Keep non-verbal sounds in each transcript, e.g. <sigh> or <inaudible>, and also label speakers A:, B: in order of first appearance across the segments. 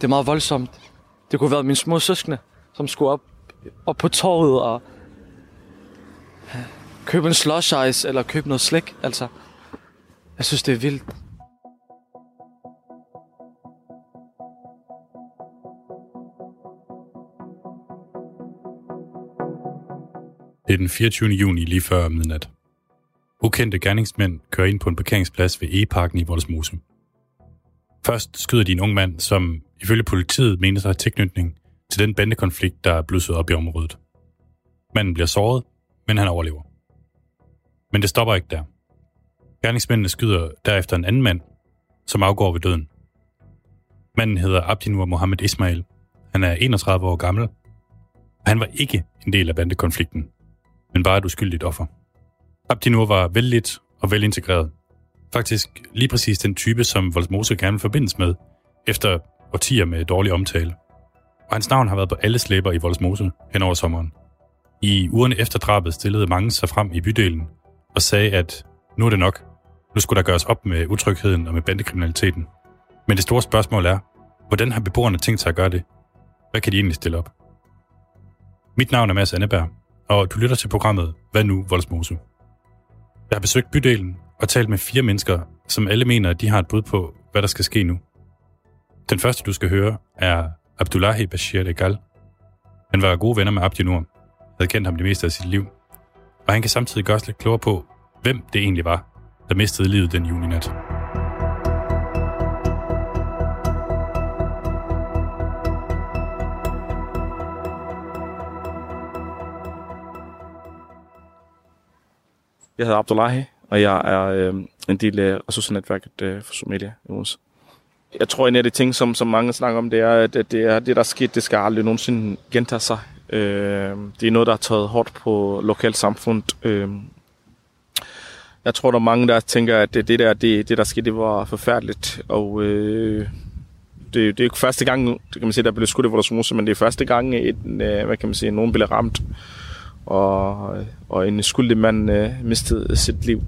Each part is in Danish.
A: det er meget voldsomt. Det kunne have været mine små søskende, som skulle op, op på torvet og købe en slush ice eller købe noget slik. Altså, jeg synes, det er vildt.
B: Det er den 24. juni lige før midnat. Ukendte gerningsmænd kører ind på en parkeringsplads ved E-parken i Voldsmose. Først skyder de en ung mand, som ifølge politiet menes at have tilknytning til den bandekonflikt, der er blusset op i området. Manden bliver såret, men han overlever. Men det stopper ikke der. Gerningsmændene skyder derefter en anden mand, som afgår ved døden. Manden hedder Abdinur Mohammed Ismail. Han er 31 år gammel, og han var ikke en del af bandekonflikten, men bare et uskyldigt offer. Abdinur var vellidt og velintegreret. Faktisk lige præcis den type, som Volsmose gerne forbindes med, efter årtier med dårlig omtale. Og hans navn har været på alle slæber i Voldsmose hen over sommeren. I ugerne efter drabet stillede mange sig frem i bydelen og sagde, at nu er det nok. Nu skulle der gøres op med utrygheden og med bandekriminaliteten. Men det store spørgsmål er, hvordan har beboerne tænkt sig at gøre det? Hvad kan de egentlig stille op? Mit navn er Mads Anneberg, og du lytter til programmet Hvad nu, Voldsmose? Jeg har besøgt bydelen og talt med fire mennesker, som alle mener, at de har et bud på, hvad der skal ske nu. Den første, du skal høre, er Abdullahi Bashir Egal. Han var gode venner med Abdi Nur, havde kendt ham det meste af sit liv, og han kan samtidig gøre os lidt klogere på, hvem det egentlig var, der mistede livet den juninat.
C: Jeg hedder Abdullahi, og jeg er øh, en del af ressourcenetværket øh, for Somalia i Odense. Jeg tror, en af de ting, som, som mange snakker om, det er, at det, er, det der er sket, det skal aldrig nogensinde gentage sig. Øh, det er noget, der har taget hårdt på lokalt samfund. Øh, jeg tror, der er mange, der tænker, at det, det der, det, det der skete, det var forfærdeligt. Og øh, det, det er ikke første gang, det kan man sige, der blev skudt i vores men det er første gang, et, øh, hvad kan man sige, nogen blev ramt og, og en skyldig mand øh, mistede sit liv.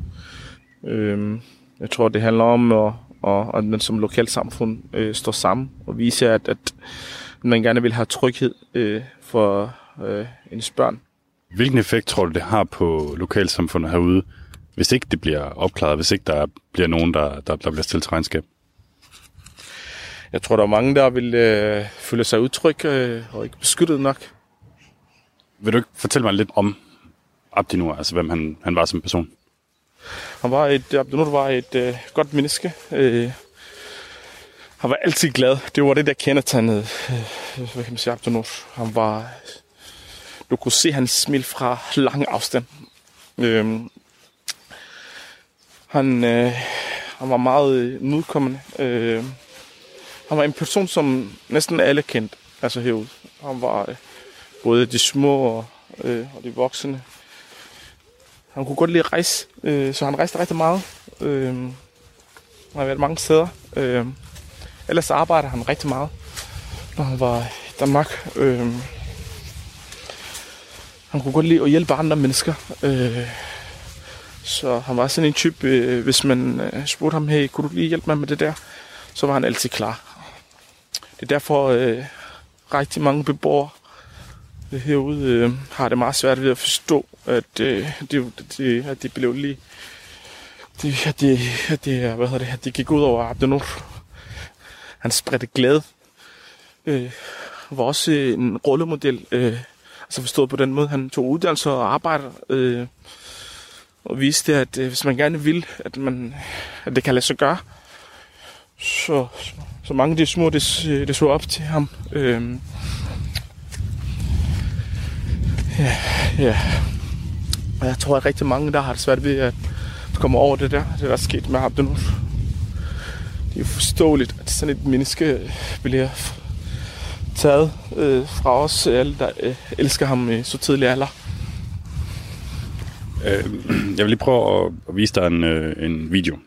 C: Øh, jeg tror, det handler om, at, og, at man som lokalt samfund øh, står sammen og viser, at, at man gerne vil have tryghed øh, for øh, ens børn.
B: Hvilken effekt tror du, det har på lokalsamfundet herude, hvis ikke det bliver opklaret, hvis ikke der bliver nogen, der, der, der bliver stillet til regnskab?
C: Jeg tror, der er mange, der vil øh, føle sig utryg øh, og ikke beskyttet nok.
B: Vil du ikke fortælle mig lidt om Abdinur, altså hvem han, han var som person?
C: Han var et, Abdunur var et øh, godt menneske. Øh, han var altid glad. Det var det, der kendetegnede, øh, hvad kan man sige, Abdunur. Han var, du kunne se hans smil fra lang afstand. Øh, han, øh, han var meget øh, modkommende. Øh, han var en person, som næsten alle kendte, altså herude. Han var øh, både de små og, øh, og de voksne. Han kunne godt lide at rejse, øh, så han rejste rigtig meget. Øh, han har været mange steder. Øh, ellers arbejder han rigtig meget, når han var i Danmark. Øh, han kunne godt lide at hjælpe andre mennesker. Øh, så han var sådan en type, øh, hvis man øh, spurgte ham, hey, kunne du lige hjælpe mig med det der? Så var han altid klar. Det er derfor øh, rigtig mange beboere øh, herude øh, har det meget svært ved at forstå, at, øh, det, det, at det blev lige... Det, at det, at det, hvad hedder det, at det gik ud over Abdenur. Han spredte glæde. Øh, var også øh, en rollemodel. Øh, altså forstået på den måde, han tog uddannelse og arbejde, Øh, og viste, at øh, hvis man gerne vil, at, man, at det kan lade sig gøre, så, så mange af de små, det, øh, det så op til ham. Øh, Ja, ja. Og jeg tror, at rigtig mange, der har det svært ved at komme over det der, det der er sket med ham. Det, nu. det er jo forståeligt, at sådan et menneske bliver taget øh, fra os alle, der øh, elsker ham i så tidlig alder.
B: Øh, <clears throat> jeg vil lige prøve at, at vise dig en, øh, en video.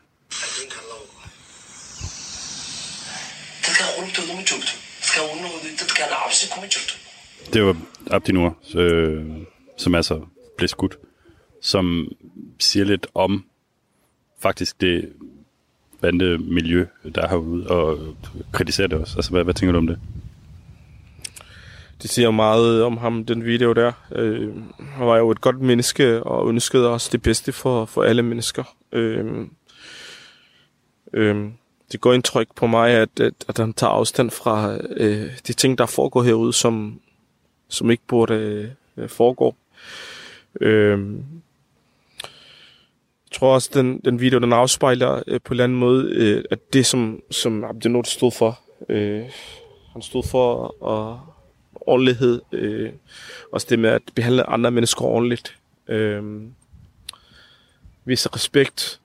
B: Det var Abdinur, øh, som altså blev skudt, som siger lidt om faktisk det, bandemiljø, der er herude, og kritiserer det også. Altså, hvad, hvad tænker du om det?
C: Det siger meget om ham, den video der. Øh, han var jo et godt menneske, og ønskede også det bedste for, for alle mennesker. Øh, øh, det går indtryk på mig, at, at, at han tager afstand fra øh, de ting, der foregår herude, som, som ikke burde øh, foregå. Øh, tror også, den, den video, den afspejler øh, på en eller anden måde, øh, at det, som, som Abdenot stod for, øh, han stod for og ordentlighed, øh, også det med at behandle andre mennesker ordentligt, øh, vise respekt,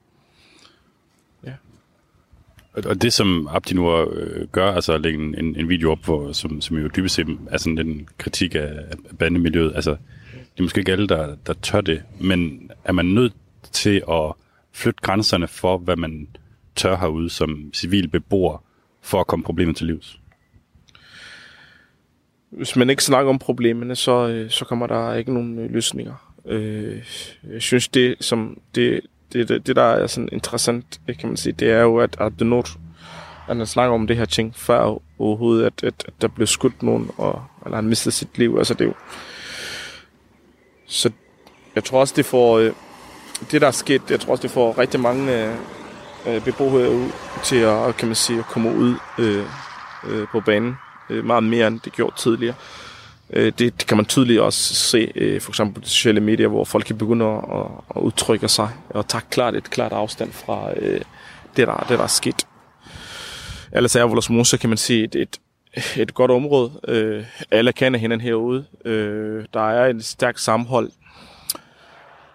B: og det, som Abdinur øh, gør, altså at lægge en, en video op, hvor, som, som jo dybest set er sådan en kritik af, af bandemiljøet, altså det er måske ikke alle, der, der tør det, men er man nødt til at flytte grænserne for, hvad man tør herude som civil beboer, for at komme problemet til livs?
C: Hvis man ikke snakker om problemerne, så, øh, så kommer der ikke nogen øh, løsninger. Øh, jeg synes, det, som det, det, det, det der er sådan interessant, øh, kan man sige, det er jo, at, at at han snakker om det her ting før overhovedet, at, at, at der blev skudt nogen, og, eller han mistede sit liv. Altså det er jo... Så jeg tror også, det får... Øh, det, der er sket, jeg tror også, det får rigtig mange øh, øh beboere ud til at, kan man sige, at komme ud øh, øh, på banen. Øh, meget mere, end det gjorde tidligere. Øh, det, det kan man tydeligt også se, øh, for eksempel på sociale medier, hvor folk kan begynde at, at udtrykke sig og tage klart et klart afstand fra øh, det, der, det, der er sket. Ellers er Volosmose, kan man sige, et, et, et godt område. Øh, alle kender hinanden herude. Øh, der er en stærk sammenhold.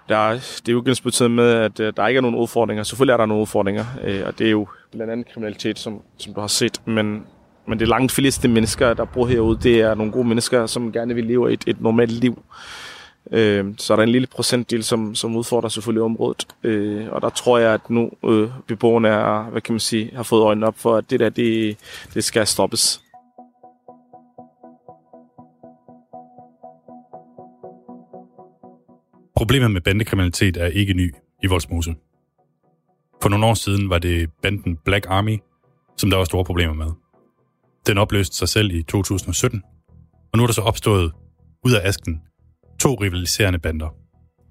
C: Der det er jo ikke med, at øh, der ikke er nogen udfordringer. Selvfølgelig er der nogle udfordringer, øh, og det er jo blandt andet kriminalitet, som, som du har set. Men men det langt fleste mennesker, der bor herude, det er nogle gode mennesker, som gerne vil leve et, et normalt liv. Øh, så er der en lille procentdel, som, som udfordrer selvfølgelig området. Øh, og der tror jeg, at nu øh, beboerne er, hvad kan man sige, har fået øjnene op for, at det der, det, det skal stoppes.
B: Problemet med bandekriminalitet er ikke ny i Voldsmose. For nogle år siden var det banden Black Army, som der var store problemer med. Den opløste sig selv i 2017, og nu er der så opstået ud af asken to rivaliserende bander.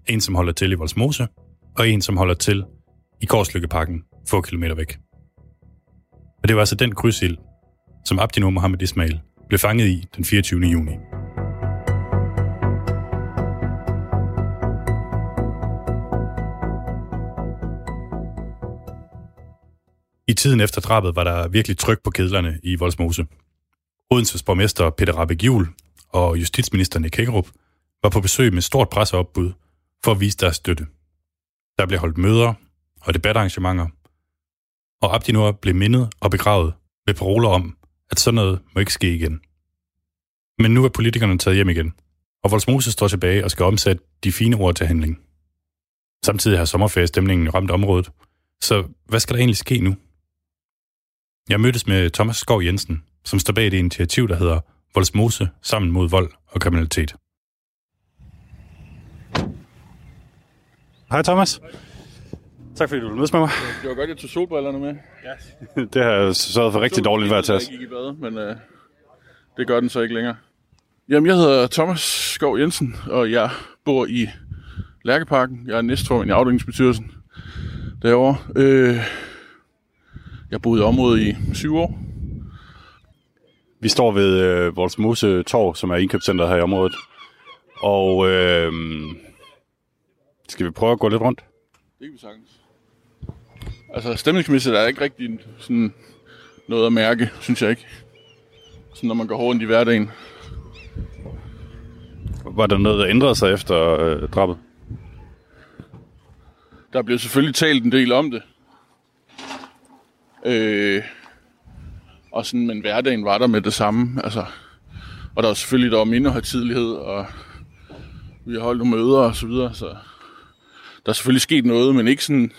B: En, som holder til i Voldsmose, og en, som holder til i Korslykkeparken, få kilometer væk. Og det var altså den krydsild, som Abdino Mohammed Ismail blev fanget i den 24. juni. I tiden efter drabet var der virkelig tryk på kedlerne i Voldsmose. Odenses borgmester Peter Rabeck Juhl og justitsminister Nick Hækkerup var på besøg med stort presseopbud for at vise deres støtte. Der blev holdt møder og debatarrangementer, og Abdinur blev mindet og begravet med paroler om, at sådan noget må ikke ske igen. Men nu er politikerne taget hjem igen, og Volsmose står tilbage og skal omsætte de fine ord til handling. Samtidig har sommerferiestemningen ramt området, så hvad skal der egentlig ske nu? Jeg mødtes med Thomas Skov Jensen, som står bag det initiativ, der hedder Voldsmose sammen mod vold og kriminalitet. Hej Thomas. Tak fordi du ville mødes med mig.
D: Det var godt, jeg tog solbrillerne med.
B: Ja. <laughs> det har sørget for rigtig dårligt vejr til os.
D: Jeg gik i bad, men uh, det gør den så ikke længere. Jamen, jeg hedder Thomas Skov Jensen, og jeg bor i Lærkeparken. Jeg er næstformand i afdelingsbestyrelsen derovre. Øh, jeg boede i området i syv år.
B: Vi står ved øh, vores Mose Torv, som er indkøbscenteret her i området. Og øh, skal vi prøve at gå lidt rundt?
D: Det kan vi sagtens. Altså stemningsmæssigt er der ikke rigtig sådan noget at mærke, synes jeg ikke. Sådan når man går hårdt i hverdagen.
B: Var der noget, der ændrede sig efter øh, drabet?
D: Der blev selvfølgelig talt en del om det. Øh, og sådan, men hverdagen var der med det samme. Altså, og der var selvfølgelig der var mindre højtidlighed, og vi har holdt nogle møder og så videre, så der er selvfølgelig sket noget, men ikke sådan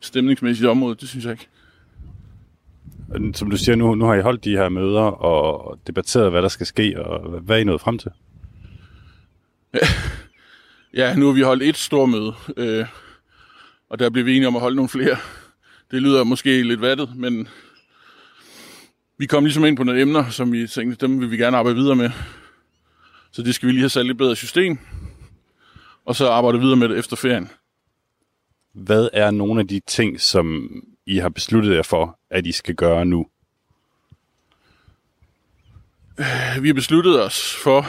D: stemningsmæssigt område, det synes jeg ikke.
B: Som du siger, nu, nu har I holdt de her møder og debatteret, hvad der skal ske, og hvad er I nået frem til? <laughs>
D: ja, nu har vi holdt et stort møde, øh, og der blev vi enige om at holde nogle flere det lyder måske lidt vattet, men vi kom ligesom ind på nogle emner, som vi tænkte, dem vil vi gerne arbejde videre med. Så det skal vi lige have sat lidt bedre system, og så arbejde videre med det efter ferien.
B: Hvad er nogle af de ting, som I har besluttet jer for, at I skal gøre nu?
D: Vi har besluttet os for at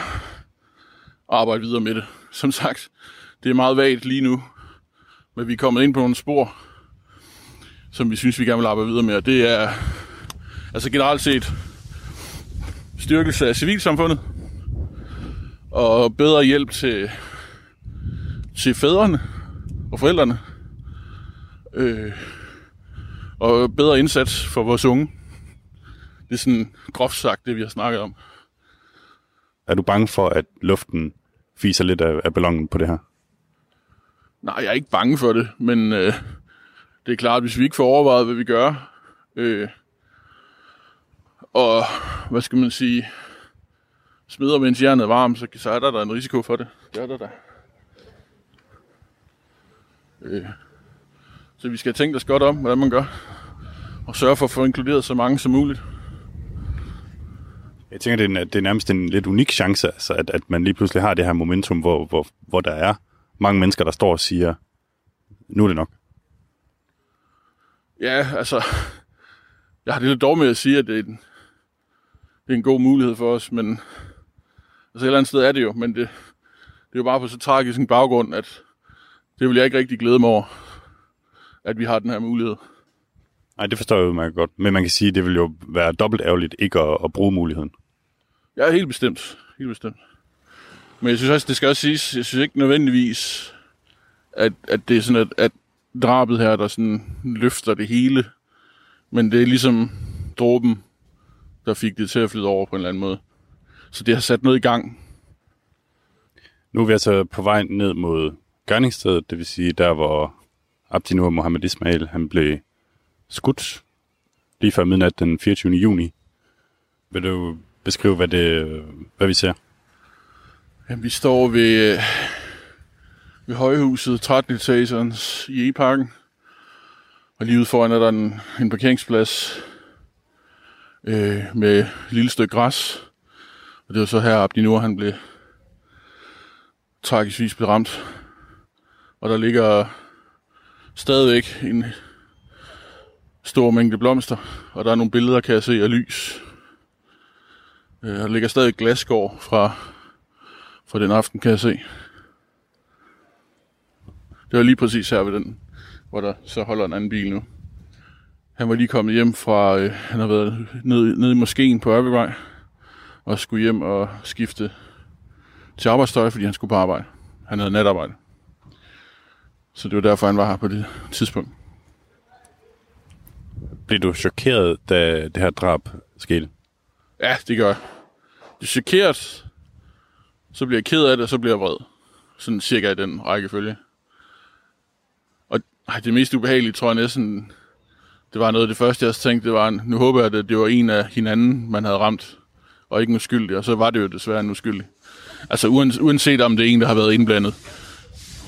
D: arbejde videre med det. Som sagt, det er meget vagt lige nu, men vi er kommet ind på nogle spor, som vi synes, vi gerne vil arbejde videre med, og det er altså generelt set styrkelse af civilsamfundet, og bedre hjælp til, til fædrene og forældrene, øh, og bedre indsats for vores unge. Det er sådan groft sagt, det vi har snakket om.
B: Er du bange for, at luften fiser lidt af, af ballonen på det her?
D: Nej, jeg er ikke bange for det, men øh, det er klart, at hvis vi ikke får overvejet, hvad vi gør, øh, og hvad skal man sige, smider mens jernet er varmt, så, så er der, der en risiko for det. Det er der da. Øh, så vi skal tænke os godt om, hvordan man gør, og sørge for at få inkluderet så mange som muligt.
B: Jeg tænker, det er, en, det er nærmest en lidt unik chance, altså, at, at man lige pludselig har det her momentum, hvor, hvor, hvor der er mange mennesker, der står og siger, nu er det nok.
D: Ja, altså, jeg har det lidt dog med at sige, at det er en, det er en god mulighed for os, men altså et eller andet sted er det jo, men det, det er jo bare på så tragisk en baggrund, at det vil jeg ikke rigtig glæde mig over, at vi har den her mulighed.
B: Nej, det forstår jeg udmærket godt. Men man kan sige, at det vil jo være dobbelt ærgerligt ikke at, at bruge muligheden.
D: Ja, helt bestemt. Helt bestemt. Men jeg synes også, det skal også siges, jeg synes ikke nødvendigvis, at, at det er sådan, at, at drabet her, der sådan løfter det hele. Men det er ligesom dråben, der fik det til at flyde over på en eller anden måde. Så det har sat noget i gang.
B: Nu er vi altså på vej ned mod gerningsstedet, det vil sige der, hvor Abdinur Mohammed Ismail han blev skudt lige før midnat den 24. juni. Vil du beskrive, hvad, det, hvad vi ser?
D: Jamen, vi står ved, ved højhuset, 13 etagerens i E-parken. Og lige ude foran er der en, en parkeringsplads øh, med et lille stykke græs. Og det var så her, Abdi Nur, han blev tragiskvis blev ramt. Og der ligger stadigvæk en stor mængde blomster, og der er nogle billeder, kan jeg se, af lys. Øh, der ligger stadig glasgård fra, fra den aften, kan jeg se. Det var lige præcis her ved den, hvor der så holder en anden bil nu. Han var lige kommet hjem fra, øh, han har været nede, nede i moskeen på Ørvevej, og skulle hjem og skifte til arbejdstøj, fordi han skulle på arbejde. Han havde natarbejde. Så det var derfor, han var her på det tidspunkt.
B: Blev du chokeret, da det her drab skete?
D: Ja, det gør jeg. Det er chokeret, så bliver jeg ked af det, og så bliver jeg vred. Sådan cirka i den rækkefølge. Ej, det mest ubehagelige, tror jeg næsten, det var noget af det første, jeg tænkte, det var, nu håber jeg, at det var en af hinanden, man havde ramt, og ikke en uskyldig, og så var det jo desværre en uskyldig. Altså uanset om det er en, der har været indblandet,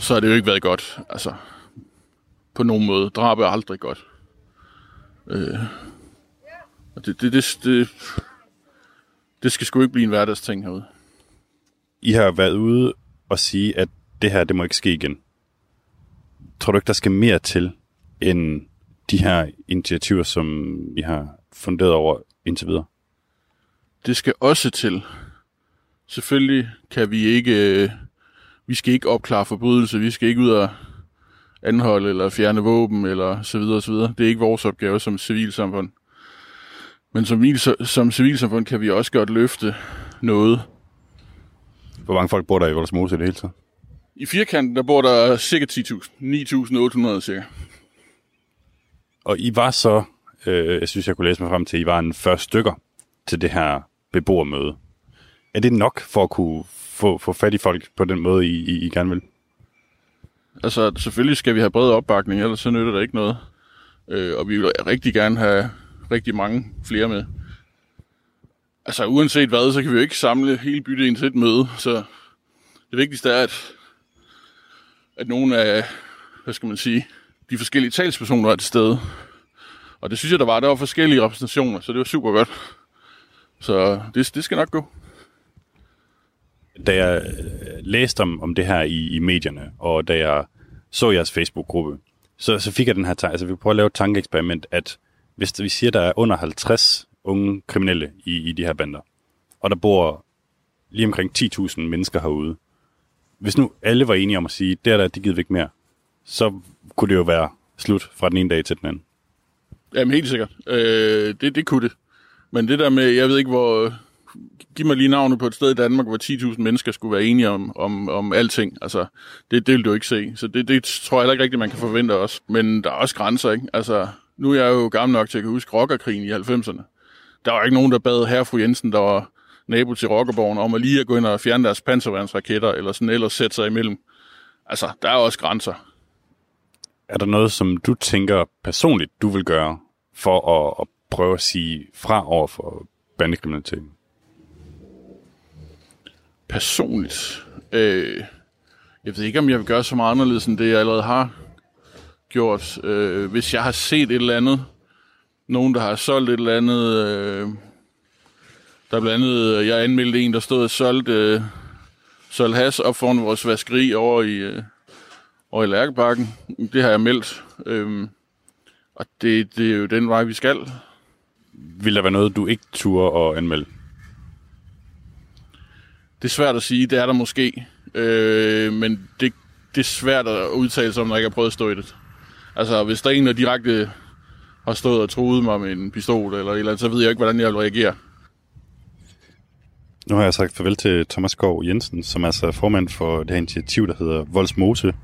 D: så har det jo ikke været godt. Altså, på nogen måde. Drab er aldrig godt. Øh, og det, det, det, det, det skal sgu ikke blive en hverdagsting herude.
B: I har været ude og sige, at det her, det må ikke ske igen. Tror du ikke, der skal mere til, end de her initiativer, som vi har funderet over indtil videre?
D: Det skal også til. Selvfølgelig kan vi ikke, vi skal ikke opklare forbrydelse, vi skal ikke ud og anholde eller fjerne våben eller så videre, så videre. Det er ikke vores opgave som civilsamfund. Men som, som civilsamfund kan vi også godt løfte noget.
B: Hvor mange folk bor der i Voldsmose i det hele taget?
D: I firkanten, der bor der cirka 10.000. 9.800 cirka.
B: Og I var så, øh, jeg synes, jeg kunne læse mig frem til, I var en 40 stykker til det her beboermøde. Er det nok for at kunne få, få fat i folk på den måde, I, I, I gerne vil?
D: Altså, selvfølgelig skal vi have bred opbakning, ellers så nytter det ikke noget. Øh, og vi vil rigtig gerne have rigtig mange flere med. Altså, uanset hvad, så kan vi jo ikke samle hele byttet til et møde, så det vigtigste er, at, at nogle af, hvad skal man sige, de forskellige talspersoner er til stede. Og det synes jeg, der var. Der var forskellige repræsentationer, så det var super godt. Så det, det skal nok gå.
B: Da jeg øh, læste om, om det her i, i medierne, og da jeg så jeres Facebook-gruppe, så, så fik jeg den her tanke, altså vi prøver at lave et tankeeksperiment, at hvis vi siger, der er under 50 unge kriminelle i, i de her bander, og der bor lige omkring 10.000 mennesker herude, hvis nu alle var enige om at sige, det er der, det gider vi ikke mere, så kunne det jo være slut fra den ene dag til den anden.
D: Jamen helt sikkert. Øh, det, det kunne det. Men det der med, jeg ved ikke hvor... Giv mig lige navnet på et sted i Danmark, hvor 10.000 mennesker skulle være enige om, om, om alting. Altså, det, det vil du ikke se. Så det, det tror jeg heller ikke rigtigt, man kan forvente os. Men der er også grænser, ikke? Altså, nu er jeg jo gammel nok til at kunne huske rockerkrigen i 90'erne. Der var ikke nogen, der bad herre fru Jensen, der var nabo til rockerborgen, om at lige at gå ind og fjerne deres panserværnsraketter, eller sådan ellers sætte sig imellem. Altså, der er også grænser.
B: Er der noget, som du tænker personligt, du vil gøre for at, at prøve at sige fra over for bandekriminaliteten?
D: Personligt? Øh, jeg ved ikke, om jeg vil gøre så meget anderledes, end det, jeg allerede har gjort. Øh, hvis jeg har set et eller andet, nogen, der har solgt et eller andet... Øh, der er blandt andet, jeg anmeldte en, der stod og solgte, øh, solgte has op foran vores vaskeri over i, øh, over i Lærkeparken. Det har jeg meldt. Øh, og det, det er jo den vej, vi skal.
B: Vil der være noget, du ikke turde at anmelde?
D: Det er svært at sige. Det er der måske. Øh, men det, det er svært at udtale sig om, når jeg ikke har prøvet at stå i det. Altså, hvis der er en, der direkte har stået og troet mig med en pistol eller eller andet, så ved jeg ikke, hvordan jeg vil reagere.
B: Nu har jeg sagt farvel til Thomas Skov Jensen, som er altså formand for det her initiativ, der hedder Voldsmose,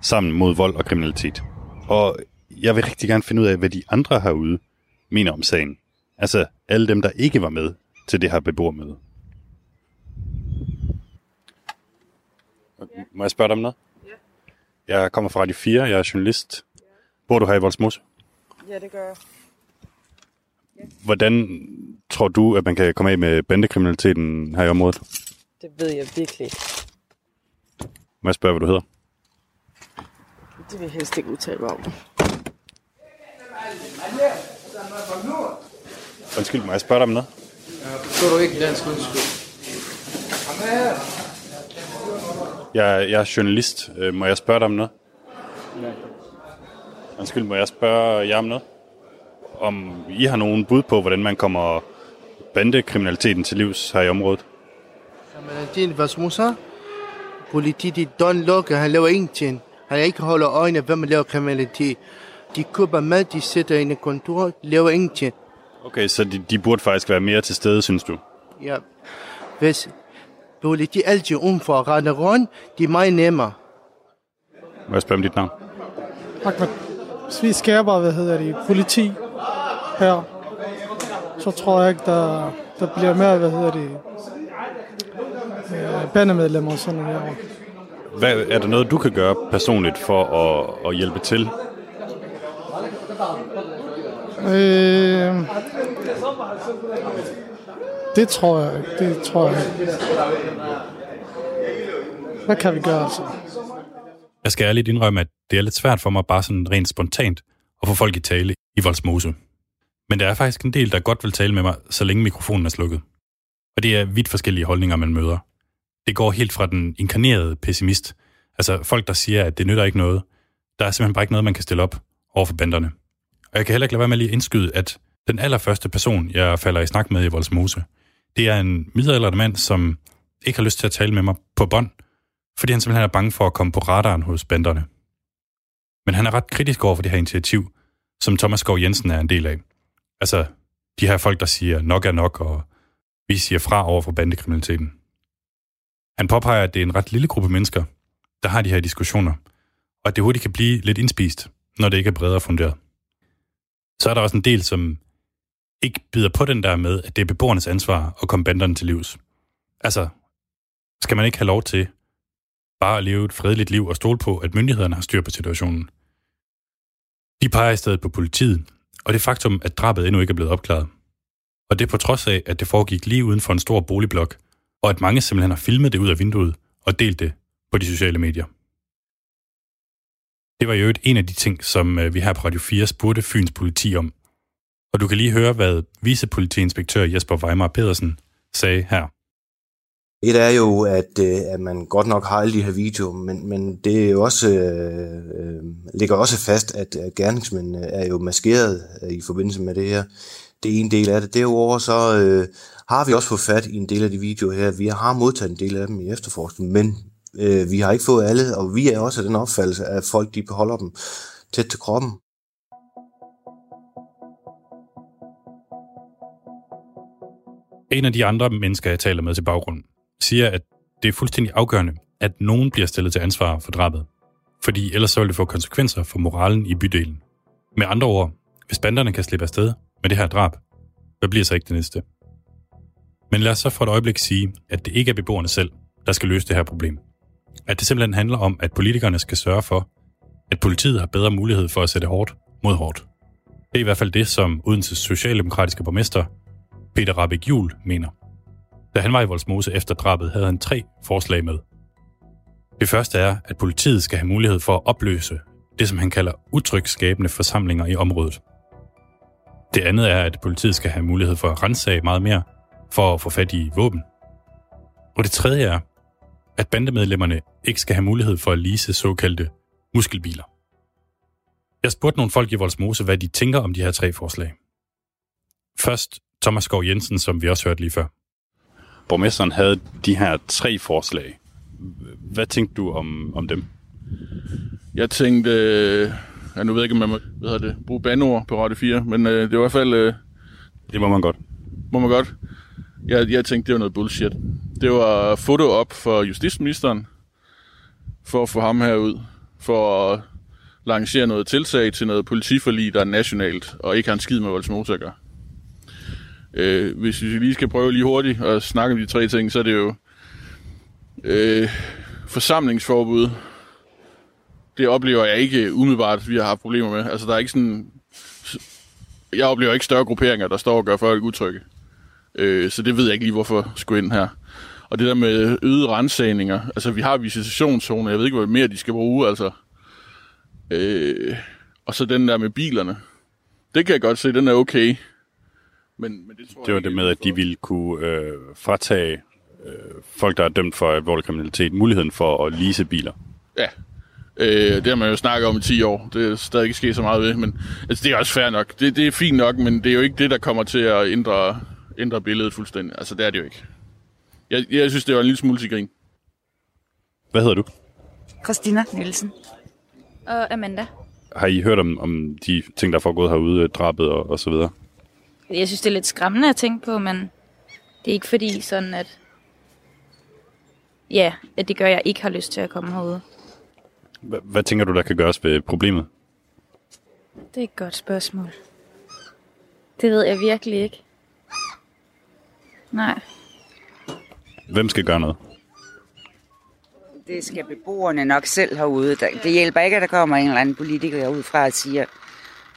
B: sammen mod vold og kriminalitet. Og jeg vil rigtig gerne finde ud af, hvad de andre herude mener om sagen. Altså alle dem, der ikke var med til det her beboermøde. Må jeg spørge dig om noget? Ja. Jeg kommer fra Radio 4, jeg er journalist. Bor du her i Voldsmose?
E: Ja, det gør jeg.
B: Hvordan tror du, at man kan komme af med bandekriminaliteten her i området?
E: Det ved jeg virkelig ikke.
B: Må jeg spørge, hvad du hedder?
E: Det vil jeg helst ikke udtale mig om.
B: Undskyld, må jeg spørge dig om noget?
F: Så du ikke dansk undskyld?
B: Jeg, jeg er journalist. Øh, Må jeg spørge dig om noget? Undskyld, må jeg spørge jer om noget? Om I har nogen bud på, hvordan man kommer bandekriminaliteten til livs her i området?
F: Kriminaliteten var smusa. Politiet de don lukker, han laver ingenting. Han ikke holder øjne, hvem man laver kriminalitet. De køber mad, de sætter ind i kontor, laver ingenting.
B: Okay, så de, de burde faktisk være mere til stede, synes du?
F: Ja. Hvis politiet altid um for at rende rundt, de er meget nemmere.
B: Må jeg spørge om dit navn?
G: Ahmed. Hvis vi skærper, hvad hedder det, politi her, så tror jeg ikke, der, der bliver mere, hvad hedder det, øh, bandemedlemmer og sådan noget. her.
B: Hvad, er der noget, du kan gøre personligt for at, at hjælpe til?
G: Øh, det tror jeg ikke. Det tror jeg ikke. Hvad kan vi gøre altså?
B: Jeg skal ærligt indrømme, at det er lidt svært for mig bare sådan rent spontant at få folk i tale i Voldsmose. Men der er faktisk en del, der godt vil tale med mig, så længe mikrofonen er slukket. Og det er vidt forskellige holdninger, man møder. Det går helt fra den inkarnerede pessimist, altså folk, der siger, at det nytter ikke noget. Der er simpelthen bare ikke noget, man kan stille op over for banderne. Og jeg kan heller ikke lade være med lige at indskyde, at den allerførste person, jeg falder i snak med i Voldsmose, det er en middelalderende mand, som ikke har lyst til at tale med mig på bånd, fordi han simpelthen er bange for at komme på radaren hos banderne. Men han er ret kritisk over for det her initiativ, som Thomas Skov Jensen er en del af. Altså, de her folk, der siger nok er nok, og vi siger fra over for bandekriminaliteten. Han påpeger, at det er en ret lille gruppe mennesker, der har de her diskussioner, og at det hurtigt kan blive lidt indspist, når det ikke er bredere funderet. Så er der også en del, som ikke bider på den der med, at det er beboernes ansvar at komme banderne til livs. Altså, skal man ikke have lov til bare at leve et fredeligt liv og stole på, at myndighederne har styr på situationen. De peger i stedet på politiet, og det faktum, at drabet endnu ikke er blevet opklaret. Og det på trods af, at det foregik lige uden for en stor boligblok, og at mange simpelthen har filmet det ud af vinduet og delt det på de sociale medier. Det var jo et en af de ting, som øh, vi her på Radio 4 spurgte Fyns politi om, Og du kan lige høre, hvad vicepolitiinspektør Jesper Weimar Pedersen sagde her.
H: Et er jo, at, øh, at man godt nok har alle de her videoer, men, men det er jo også, øh, øh ligger også fast, at, at gerningsmændene øh, er jo maskeret øh, i forbindelse med det her. Det er en del af det. Derudover så øh, har vi også fået fat i en del af de videoer her. Vi har modtaget en del af dem i efterforskningen, men øh, vi har ikke fået alle, og vi er også af den opfattelse, at folk de beholder dem tæt til kroppen.
B: En af de andre mennesker, jeg taler med til baggrund, siger, at det er fuldstændig afgørende, at nogen bliver stillet til ansvar for drabet. Fordi ellers så vil det få konsekvenser for moralen i bydelen. Med andre ord, hvis banderne kan slippe afsted med det her drab, hvad bliver så ikke det næste? Men lad os så for et øjeblik sige, at det ikke er beboerne selv, der skal løse det her problem. At det simpelthen handler om, at politikerne skal sørge for, at politiet har bedre mulighed for at sætte hårdt mod hårdt. Det er i hvert fald det, som Odenses socialdemokratiske borgmester, Peter Rabeck Juhl, mener. Da han var i Voldsmose efter drabet, havde han tre forslag med. Det første er, at politiet skal have mulighed for at opløse det, som han kalder utrygskabende forsamlinger i området. Det andet er, at politiet skal have mulighed for at rensage meget mere, for at få fat i våben. Og det tredje er, at bandemedlemmerne ikke skal have mulighed for at lease såkaldte muskelbiler. Jeg spurgte nogle folk i Voldsmose, hvad de tænker om de her tre forslag. Først Thomas Skov Jensen, som vi også hørte lige før. Borgmesteren havde de her tre forslag. Hvad tænkte du om, om dem?
D: Jeg tænkte, øh, ja, nu ved jeg ikke, om man må hvad det, bruge bandord på Radio 4, men øh, det var i hvert fald... Øh,
B: det må man godt.
D: Må man godt. Jeg, jeg tænkte, det var noget bullshit. Det var foto op for justitsministeren, for at få ham herud, for at lancere noget tiltag til noget politiforlig, der er nationalt, og ikke har en skid med Voldsmose at gøre. Øh, hvis vi lige skal prøve lige hurtigt at snakke om de tre ting, så er det jo øh, forsamlingsforbud. Det oplever jeg ikke umiddelbart, vi har haft problemer med. Altså, der er ikke sådan... Jeg oplever ikke større grupperinger, der står og gør folk utrygge. Øh, så det ved jeg ikke lige, hvorfor skulle ind her. Og det der med øde rensagninger, altså vi har visitationszoner, jeg ved ikke, hvad mere de skal bruge, altså. Øh, og så den der med bilerne. Det kan jeg godt se, den er okay.
B: Men, men det, tror det var jeg, det med, at de ville kunne øh, fratage øh, folk, der er dømt for alvorlig kriminalitet, muligheden for at lease biler.
D: Ja, øh, det har man jo snakket om i 10 år. Det er stadig ikke sket så meget ved, men altså, det er også fair nok. Det, det er fint nok, men det er jo ikke det, der kommer til at ændre, ændre billedet fuldstændig. Altså, det er det jo ikke. Jeg, jeg synes, det var en lille smule til grin.
B: Hvad hedder du?
I: Christina Nielsen. Og Amanda.
B: Har I hørt om, om de ting, der er foregået herude, drabet og, og så videre?
I: Jeg synes, det er lidt skræmmende at tænke på, men det er ikke fordi sådan, at... Ja, at det gør, at jeg ikke har lyst til at komme herude.
B: H- hvad tænker du, der kan gøres ved problemet?
I: Det er et godt spørgsmål. Det ved jeg virkelig ikke. Nej.
B: Hvem skal gøre noget?
J: Det skal beboerne nok selv herude. Det hjælper ikke, at der kommer en eller anden politiker ud fra og siger,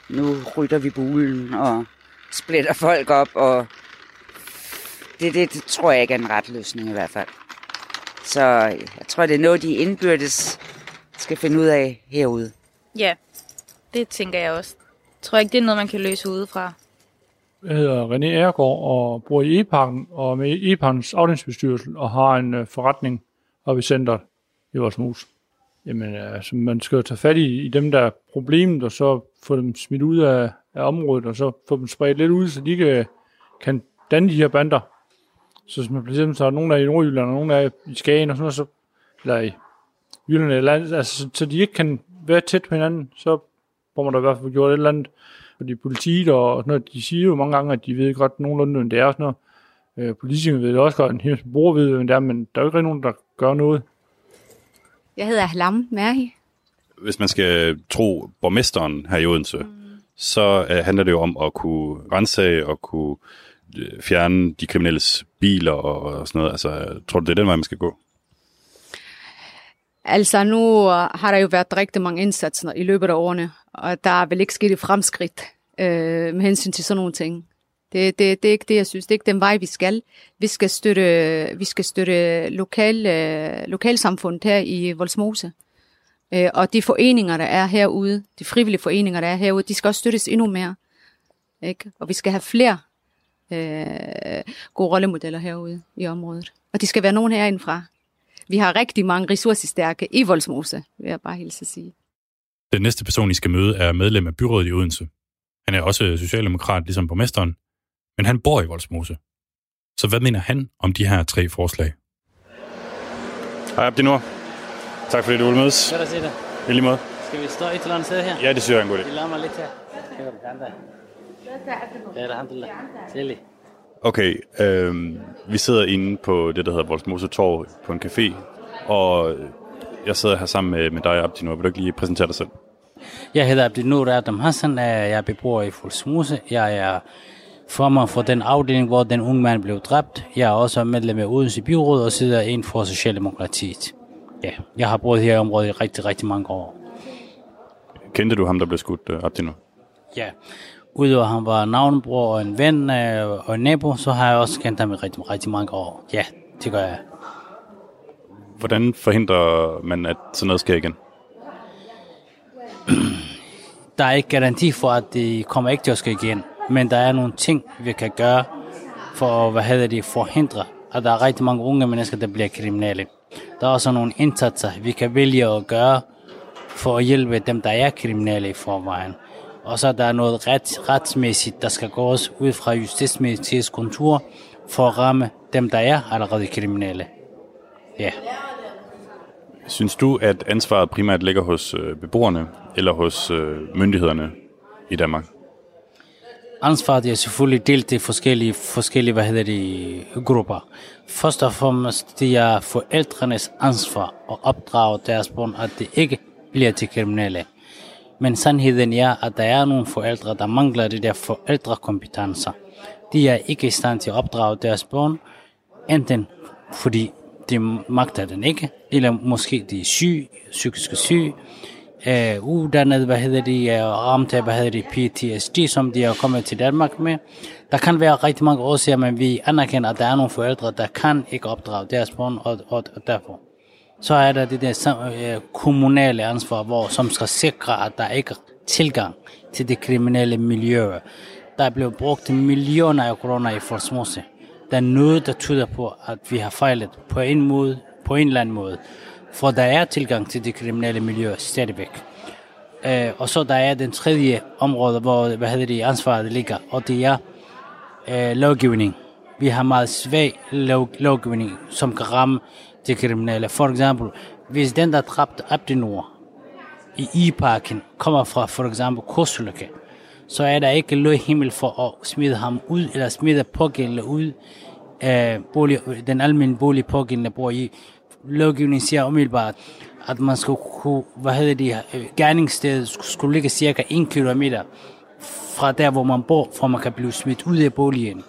J: nu rytter vi bulen og splitter folk op, og det, det, det tror jeg ikke er en ret løsning i hvert fald. Så jeg tror, det er noget, de indbyrdes skal finde ud af herude.
I: Ja, det tænker jeg også. Jeg tror ikke, det er noget, man kan løse udefra.
K: Jeg hedder René Ergaard og bor i E-Parken og med E-Parkens afdelingsbestyrelse og har en uh, forretning oppe i centret i vores mus. Jamen, altså, man skal jo tage fat i, i dem, der er problemet, og så få dem smidt ud af, af området, og så få dem spredt lidt ud, så de kan, kan danne de her bander. Så hvis man for eksempel så er nogen der i Nordjylland, og nogen der er i Skagen, og sådan noget, så, eller i Jylland, eller andet, altså, så, så de ikke kan være tæt på hinanden, så hvor man da i hvert fald gjort et eller andet. Fordi politiet og sådan noget, de siger jo mange gange, at de ved godt nogenlunde, hvem det er og sådan noget. Øh, politikerne ved det også godt, <laughs> en hel bruger ved, hvem det er, men der er jo ikke rigtig nogen, der gør noget.
L: Jeg hedder Halam Merhi.
B: Hvis man skal tro borgmesteren her i Odense, mm. så uh, handler det jo om at kunne rense og kunne uh, fjerne de kriminelles biler og, og sådan noget. Altså, tror du, det er den vej, man skal gå?
L: Altså, nu har der jo været rigtig mange indsatser i løbet af årene, og der er vel ikke sket et fremskridt øh, med hensyn til sådan nogle ting. Det, det, det er ikke det, jeg synes. Det er ikke den vej, vi skal. Vi skal støtte, vi skal støtte lokal, øh, lokalsamfundet her i Volsmose. Øh, og de foreninger, der er herude, de frivillige foreninger, der er herude, de skal også støttes endnu mere. Ikke? Og vi skal have flere øh, gode rollemodeller herude i området. Og de skal være nogen herindefra. Vi har rigtig mange ressourcestærke i Voldsmose, vil jeg bare hilse at sige.
M: Den næste person, I skal møde, er medlem af byrådet i Odense. Han er også socialdemokrat, ligesom borgmesteren, men han bor i Voldsmose. Så hvad mener han om de her tre forslag?
B: Hej Abdinur. Tak fordi du ville mødes.
N: Godt at se dig.
B: I lige måde.
N: Skal vi stå et eller andet sted her?
B: Ja, det synes jeg er en god idé.
N: Vi lader mig lidt her. Alhamdulillah. Sællig.
B: Okay, øh, vi sidder inde på det, der hedder Voldsmose Torv på en café, og jeg sidder her sammen med, med dig, Abdinur. Vil du ikke lige præsentere dig selv?
N: Jeg hedder Abdinur Adam Hassan. Jeg er beboer i Voldsmose. Jeg er formand for den afdeling, hvor den unge mand blev dræbt. Jeg er også medlem af Odense Byråd og sidder ind for Socialdemokratiet. Ja, jeg har boet her i området i rigtig, rigtig mange år.
B: Kendte du ham, der blev skudt, uh, Abdinur?
N: Ja, udover at han var navnebror og en ven øh, og en nabo, så har jeg også kendt ham i rigtig, rigtig mange år. Ja, det gør jeg.
B: Hvordan forhindrer man, at sådan noget sker igen? <clears throat>
N: Der er ikke garanti for, at det kommer ikke til at ske igen. Men der er nogle ting, vi kan gøre for at hvad hedder det, forhindre, at der er rigtig mange unge mennesker, der bliver kriminelle. Der er også nogle indsatser, vi kan vælge at gøre for at hjælpe dem, der er kriminelle i forvejen. Og så der er der noget ret, retsmæssigt, der skal gås ud fra Justitsministeriets kontor for at ramme dem, der er allerede kriminelle. Ja.
B: Synes du, at ansvaret primært ligger hos øh, beboerne eller hos øh, myndighederne i Danmark?
N: Ansvaret er selvfølgelig delt i forskellige, forskellige hvad hedder det, grupper. Først og fremmest det er forældrenes ansvar at opdrage deres børn, at det ikke bliver til kriminelle. Men sandheden er, at der er nogle forældre, der mangler de der forældrekompetencer. De er ikke i stand til at opdrage deres børn, enten fordi de magter den ikke, eller måske de er syge, psykisk syge, Øh, uddannet, hvad hedder de, øh, er ramt af, hvad hedder de, PTSD, som de er kommet til Danmark med. Der kan være rigtig mange årsager, men vi anerkender, at der er nogle forældre, der kan ikke opdrage deres børn, og, og, og derfor. Så er der det der øh, kommunale ansvar, hvor, som skal sikre, at der ikke er tilgang til det kriminelle miljø. Der er blevet brugt millioner af kroner i Forsmose. Der er noget, der tyder på, at vi har fejlet på en, måde, på en eller anden måde. For der er tilgang til det kriminelle miljø stadigvæk. Øh, og så der er den tredje område, hvor hvad hedder det, ansvaret ligger, og det er øh, lovgivning. Vi har meget svag lov, lovgivning, som kan ramme det kriminelle. For eksempel, hvis den, der dræbte Abdinur i I-parken, kommer fra for eksempel Korselykke, så er der ikke lov himmel for at smide ham ud, eller smide pågældende ud øh, bolig, den almindelige bolig pågældende bor i. Lovgivningen siger umiddelbart, at man skulle kunne, hvad hedder det, øh, gerningsstedet skulle ligge cirka 1 km fra der, hvor man bor, for man kan blive smidt ud af boligen.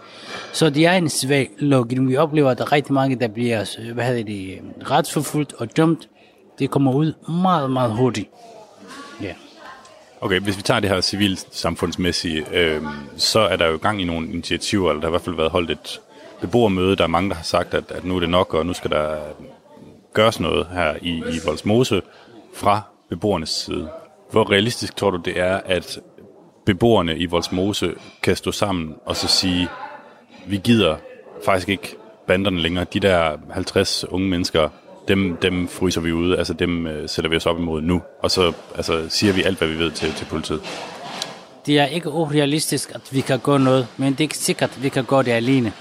N: Så det er en svag lovgivning. Vi oplever, at der er rigtig mange, der bliver øh, hvad hedder det, øh, retsforfulgt og dømt. Det kommer ud meget, meget hurtigt. Ja.
B: Okay, hvis vi tager det her civilsamfundsmæssige, øh, så er der jo gang i nogle initiativer, eller der har i hvert fald været holdt et beboermøde. Der er mange, der har sagt, at, at nu er det nok, og nu skal der gøres noget her i, i Voldsmose fra beboernes side. Hvor realistisk tror du, det er, at beboerne i Voldsmose kan stå sammen og så sige, vi gider faktisk ikke banderne længere. De der 50 unge mennesker, dem, dem fryser vi ude, altså dem øh, sætter vi os op imod nu. Og så altså, siger vi alt, hvad vi ved til, til politiet.
N: Det er ikke urealistisk, at vi kan gøre noget, men det er ikke sikkert, at vi kan gøre det alene.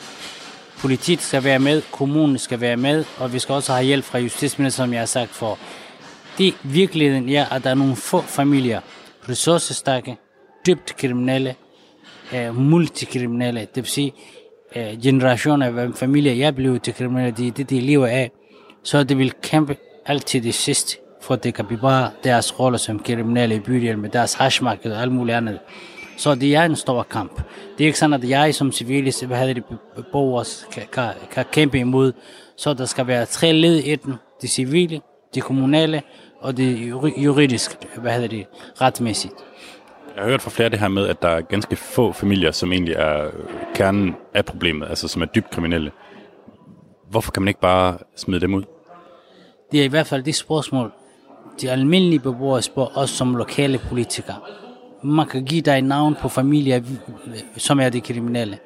N: Politiet skal være med, kommunen skal være med, og vi skal også have hjælp fra justitsministeren, som jeg har sagt for. Det virkeligheden er, at der er nogle få familier, ressourcestærke, dybt kriminelle, øh, multikriminelle, det vil sige øh, generationer af familier, jeg blev til kriminelle, det er det, de lever af, så det vil kæmpe altid det sidste, for det kan bevare deres rolle som kriminelle i bydelen med deres hashmarked og alt muligt andet. Så det er en stor kamp. Det er ikke sådan, at jeg som civile, hvad hedder det, borgere kan, kan, kan kæmpe imod. Så der skal være tre led i den. Det civile, det kommunale og det juridiske, hvad hedder det, retmæssigt.
B: Jeg har hørt fra flere det her med, at der er ganske få familier, som egentlig er kernen af problemet, altså som er dybt kriminelle. Hvorfor kan man ikke bare smide dem ud?
N: Det er i hvert fald det spørgsmål, de almindelige beboere spørger os som lokale politikere man kan give dig navn på familier, eh, som er de kriminelle.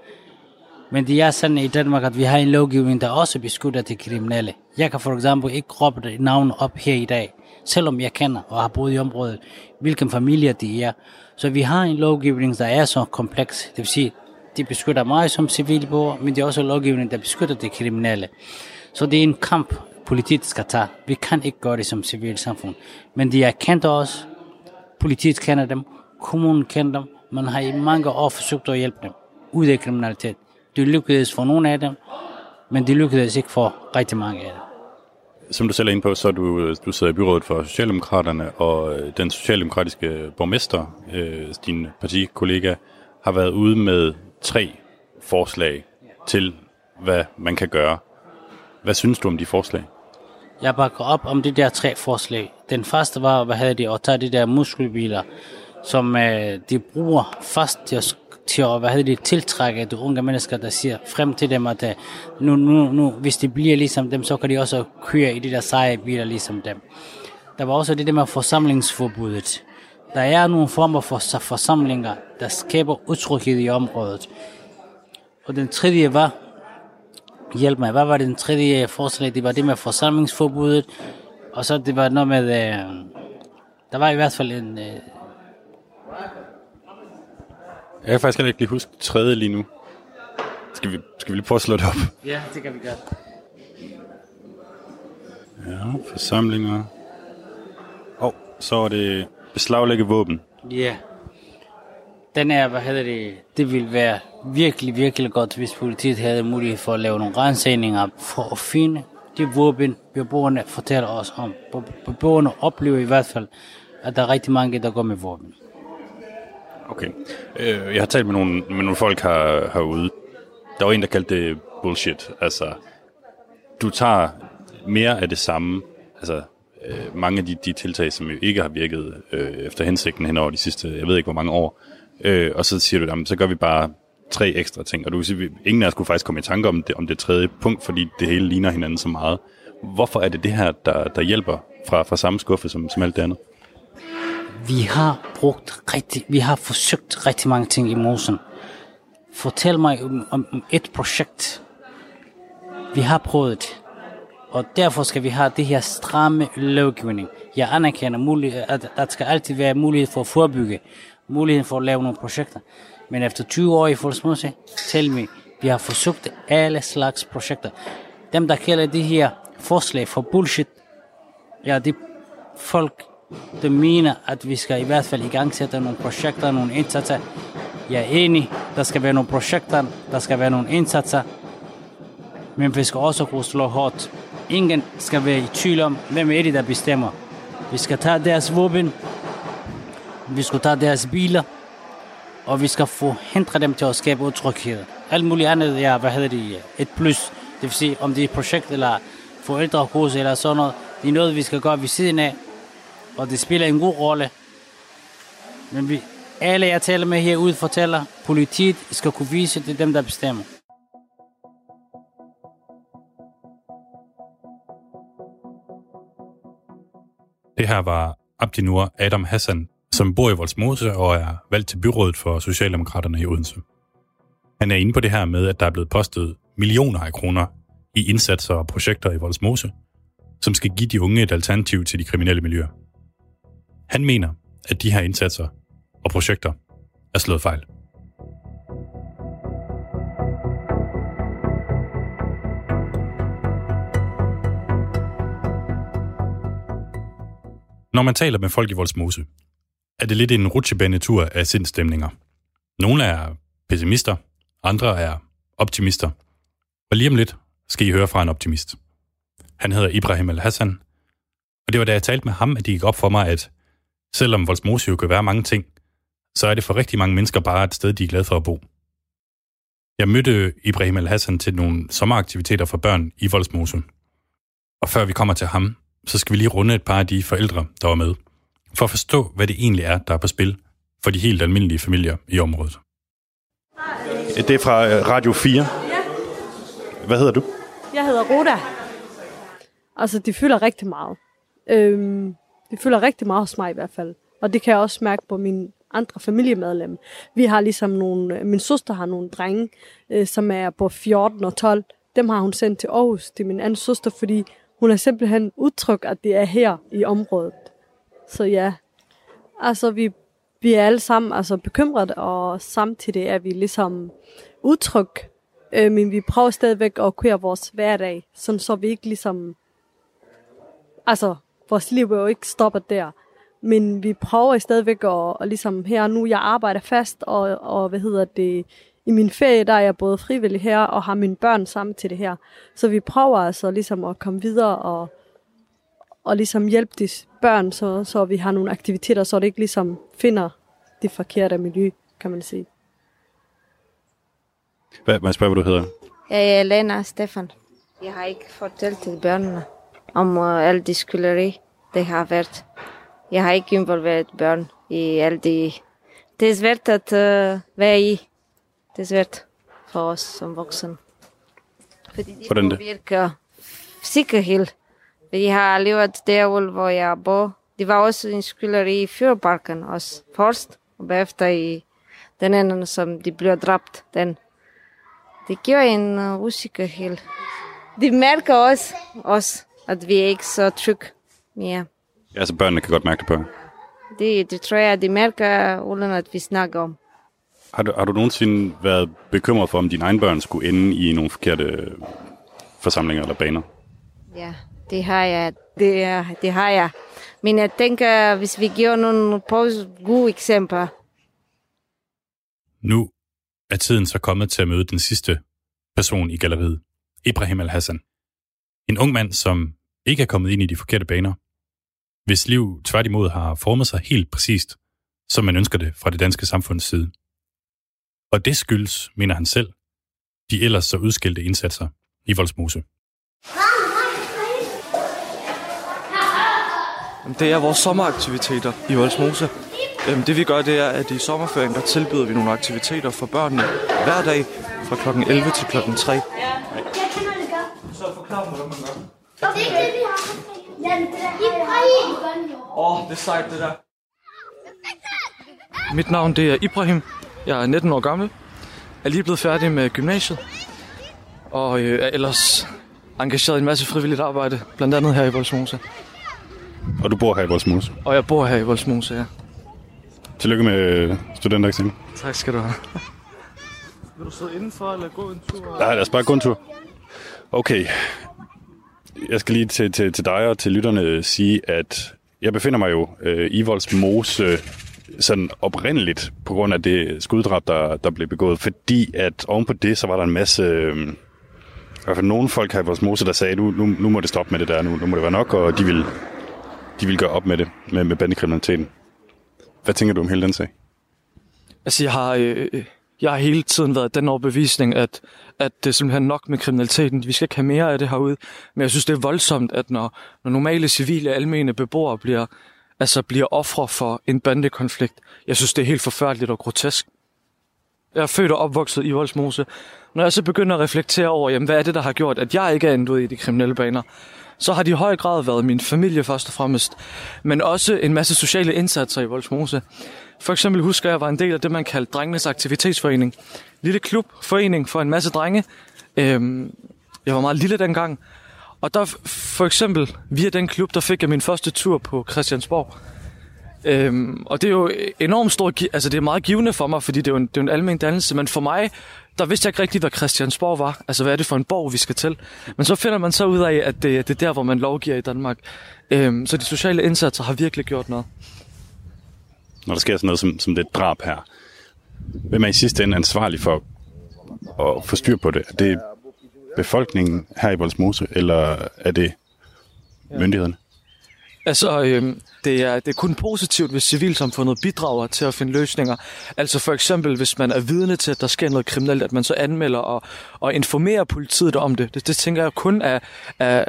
N: Men det er sådan i Danmark, at vi har en lovgivning, der også beskytter de kriminelle. Jeg kan for eksempel ikke råbe navn op her i dag, selvom jeg kender og har boet i området, hvilken familie de er. Så vi har en lovgivning, der er så kompleks. Det vil sige, de beskytter mig som civilborger, men det er også lovgivning, der beskytter de kriminelle. Så det er en kamp, politiet skal tage. Vi kan ikke gøre det som civilsamfund. Men de er kendt også. Politiet kender dem. Kommunen kender dem. Man har i mange år forsøgt at hjælpe dem ud af kriminalitet. Det lykkedes for nogle af dem, men det lykkedes ikke for rigtig mange af dem.
O: Som du selv er inde på, så er du, du sidder i byrådet for Socialdemokraterne, og øh, den socialdemokratiske borgmester, øh, din partikollega, har været ude med tre forslag til, hvad man kan gøre. Hvad synes du om de forslag?
N: Jeg bakker op om de der tre forslag. Den første var, hvad havde de, at tage de der muskelbiler, som øh, de bruger fast til at, til at hvad hedder de, tiltrække de unge mennesker, der siger frem til dem, at øh, nu, nu, nu, hvis de bliver ligesom dem, så kan de også køre i de der seje biler ligesom dem. Der var også det der med forsamlingsforbuddet. Der er nogle former for forsamlinger, der skaber utryghed i området. Og den tredje var, hjælp mig, hvad var det den tredje forslag? Det var det med forsamlingsforbuddet, og så det var noget med, øh, der var i hvert fald en... Øh,
O: jeg kan faktisk heller ikke lige huske tredje lige nu. Skal vi, skal vi lige prøve at slå det op?
N: ja, det kan vi gøre.
O: Ja, forsamlinger. Og så er det beslaglægge våben.
N: Ja. Den er, hvad hedder det, det ville være virkelig, virkelig godt, hvis politiet havde mulighed for at lave nogle rensagninger for at finde de våben, beboerne fortæller os om. Beboerne oplever i hvert fald, at der er rigtig mange, der går med våben.
O: Okay. Øh, jeg har talt med nogle, med nogle folk her, herude. Der var en, der kaldte det bullshit. Altså, du tager mere af det samme. Altså, øh, mange af de, de tiltag, som jo ikke har virket øh, efter hensigten hen over de sidste, jeg ved ikke hvor mange år. Øh, og så siger du, jamen, så gør vi bare tre ekstra ting. Og du kan sige, ingen af os kunne faktisk komme i tanke om det, om det tredje punkt, fordi det hele ligner hinanden så meget. Hvorfor er det det her, der, der hjælper fra, fra samme skuffe som, som alt det andet?
N: Vi har brugt rigtig, vi har forsøgt rigtig mange ting i Mosen. Fortæl mig om, om et projekt, vi har prøvet. Og derfor skal vi have det her stramme lovgivning. Jeg anerkender, mulighed, at der skal altid være mulighed for at forebygge, mulighed for at lave nogle projekter. Men efter 20 år i Folsmose, tell mig, vi har forsøgt alle slags projekter. Dem, der kalder det her forslag for bullshit, ja, det folk, der mener, at vi skal i hvert fald i gang sætte nogle projekter, nogle indsatser. Jeg er enig, der skal være nogle projekter, der skal være nogle indsatser, men vi skal også kunne slå hårdt. Ingen skal være i tvivl om, hvem er det, der bestemmer. Vi skal tage deres våben, vi skal tage deres biler, og vi skal forhindre dem til at skabe utryghed. Alt muligt andet ja, hvad hedder det, et plus. Det vil sige, om det er et projekt eller forældrehus eller sådan noget. Det er noget, vi skal gøre ved siden af, og det spiller en god rolle. Men vi, alle jeg taler med herude fortæller, politiet skal kunne vise, det er dem, der bestemmer.
B: Det her var Abdinur Adam Hassan, som bor i Voldsmose og er valgt til byrådet for Socialdemokraterne i Odense. Han er inde på det her med, at der er blevet postet millioner af kroner i indsatser og projekter i Voldsmose, som skal give de unge et alternativ til de kriminelle miljøer. Han mener, at de her indsatser og projekter er slået fejl. Når man taler med folk i Voldsmose, er det lidt en rutsjebanetur af sindstemninger. Nogle er pessimister, andre er optimister. Og lige om lidt skal I høre fra en optimist. Han hedder Ibrahim Al-Hassan, og det var da jeg talte med ham, at det gik op for mig, at selvom Voldsmose jo kan være mange ting, så er det for rigtig mange mennesker bare et sted, de er glade for at bo. Jeg mødte Ibrahim Al-Hassan til nogle sommeraktiviteter for børn i Voldsmose. Og før vi kommer til ham, så skal vi lige runde et par af de forældre, der var med, for at forstå, hvad det egentlig er, der er på spil for de helt almindelige familier i området.
O: Det er fra øh, Radio 4. Hvad hedder du?
P: Jeg hedder Roda. Altså, de fylder rigtig meget. Øhm, de fylder rigtig meget hos mig i hvert fald. Og det kan jeg også mærke på min andre familiemedlem. Vi har ligesom nogle, øh, min søster har nogle drenge, øh, som er på 14 og 12. Dem har hun sendt til Aarhus til min anden søster, fordi hun er simpelthen udtryk, at det er her i området. Så ja, altså vi, vi er alle sammen altså, bekymrede, og samtidig er vi ligesom udtryk, øh, men vi prøver stadigvæk at køre vores hverdag, sådan så vi ikke ligesom, altså vores liv er jo ikke stoppet der, men vi prøver stadigvæk at, at ligesom her nu, jeg arbejder fast, og, og hvad hedder det, i min ferie, der er jeg både frivillig her, og har mine børn sammen til det her. Så vi prøver altså ligesom at komme videre og, og ligesom hjælpe de børn, så, så vi har nogle aktiviteter, så det ikke ligesom finder det forkerte miljø, kan man sige.
O: Hvad, må jeg spørge, hvad du hedder?
Q: Jeg er Lena Stefan. Jeg har ikke fortalt til børnene om uh, alle de skylderi, det har været. Jeg har ikke involveret børn i alle de... Det er svært at uh, være i. Det er svært for os som voksne. Fordi det
O: Hvordan det?
Q: påvirker sikkerhed. Vi har levet der, hvor jeg bor. Det var også en skylderi i Fyrparken også først, og bagefter i den anden, som de blev dræbt. Den. Det giver en uh, usikkerhed. De mærker også, også, at vi er ikke så trygge mere.
O: Ja, altså børnene kan godt mærke det på.
Q: Det, det tror jeg, de mærker, uden at vi snakker om.
O: Har du, har du nogensinde været bekymret for, om dine egne børn skulle ende i nogle forkerte forsamlinger eller baner?
Q: Ja, det har jeg. Det, er, det har jeg. Men jeg tænker, hvis vi giver nogle gode eksempler,
B: Nu er tiden så kommet til at møde den sidste person i galleriet, Ibrahim Al-Hassan. En ung mand, som ikke er kommet ind i de forkerte baner, hvis liv tværtimod har formet sig helt præcist, som man ønsker det fra det danske samfunds side. Og det skyldes, mener han selv, de ellers så udskilte indsatser i Voldsmose.
A: Det er vores sommeraktiviteter i Voldsmose. Øhm, Det vi gør, det er, at i sommerferien, der tilbyder vi nogle aktiviteter for børnene hver dag fra kl. 11 til kl. 3.
R: Mig, hvad man gør. Det er ikke det, vi har.
A: Åh, oh, det er sejt, det der. Mit navn det er Ibrahim. Jeg er 19 år gammel. Er lige blevet færdig med gymnasiet. Og øh, er ellers engageret i en masse frivilligt arbejde, blandt andet her i Voldsmose.
O: Og du bor her i Voldsmose.
A: Og jeg bor her i Voldsmose, ja.
O: Tillykke med øh, studentereksamen.
A: Tak skal du have. Vil du sidde indenfor eller gå en tur?
O: Nej, lad os bare gå en tur. Okay. Jeg skal lige til, til, til dig og til lytterne sige, at jeg befinder mig jo øh, i Voldsmose sådan oprindeligt på grund af det skuddrab, der, der blev begået, fordi at ovenpå det, så var der en masse... Øh, i hvert fald nogle folk her i Voldsmose, der sagde, nu, nu, nu må det stoppe med det der, nu, nu må det være nok, og de vil, de vil gøre op med det, med, med bandekriminaliteten. Hvad tænker du om hele den sag?
A: Altså, jeg har, øh, øh jeg har hele tiden været den overbevisning, at, at det er simpelthen nok med kriminaliteten. Vi skal ikke have mere af det herude. Men jeg synes, det er voldsomt, at når, når normale civile almene beboere bliver, altså bliver ofre for en bandekonflikt, jeg synes, det er helt forfærdeligt og grotesk. Jeg er født og opvokset i Voldsmose. Når jeg så begynder at reflektere over, jamen, hvad er det, der har gjort, at jeg ikke er endt ud i de kriminelle baner, så har det i høj grad været min familie først og fremmest, men også en masse sociale indsatser i Voldsmose. For eksempel husker jeg, at jeg var en del af det, man kaldte Drengenes Aktivitetsforening. Lille klub, forening for en masse drenge. Øhm, jeg var meget lille dengang. Og der for eksempel, via den klub, der fik jeg min første tur på Christiansborg. Øhm, og det er jo enormt stort, altså det er meget givende for mig, fordi det er jo en, det er jo en almen dannelse, men for mig, der vidste jeg ikke rigtigt, hvad Christiansborg var. Altså hvad er det for en borg, vi skal til? Men så finder man så ud af, at det, det er der, hvor man lovgiver i Danmark. Øhm, så de sociale indsatser har virkelig gjort noget.
O: når der sker sådan noget som, som det drab her, hvem er i sidste ende ansvarlig for at få styr på det? Er det befolkningen her i Voldsmose, eller er det myndighederne?
A: Altså, øh, det, er, det er kun positivt, hvis civilsamfundet bidrager til at finde løsninger. Altså for eksempel, hvis man er vidne til, at der sker noget kriminelt, at man så anmelder og, og informerer politiet om det. Det, det tænker jeg kun er, er,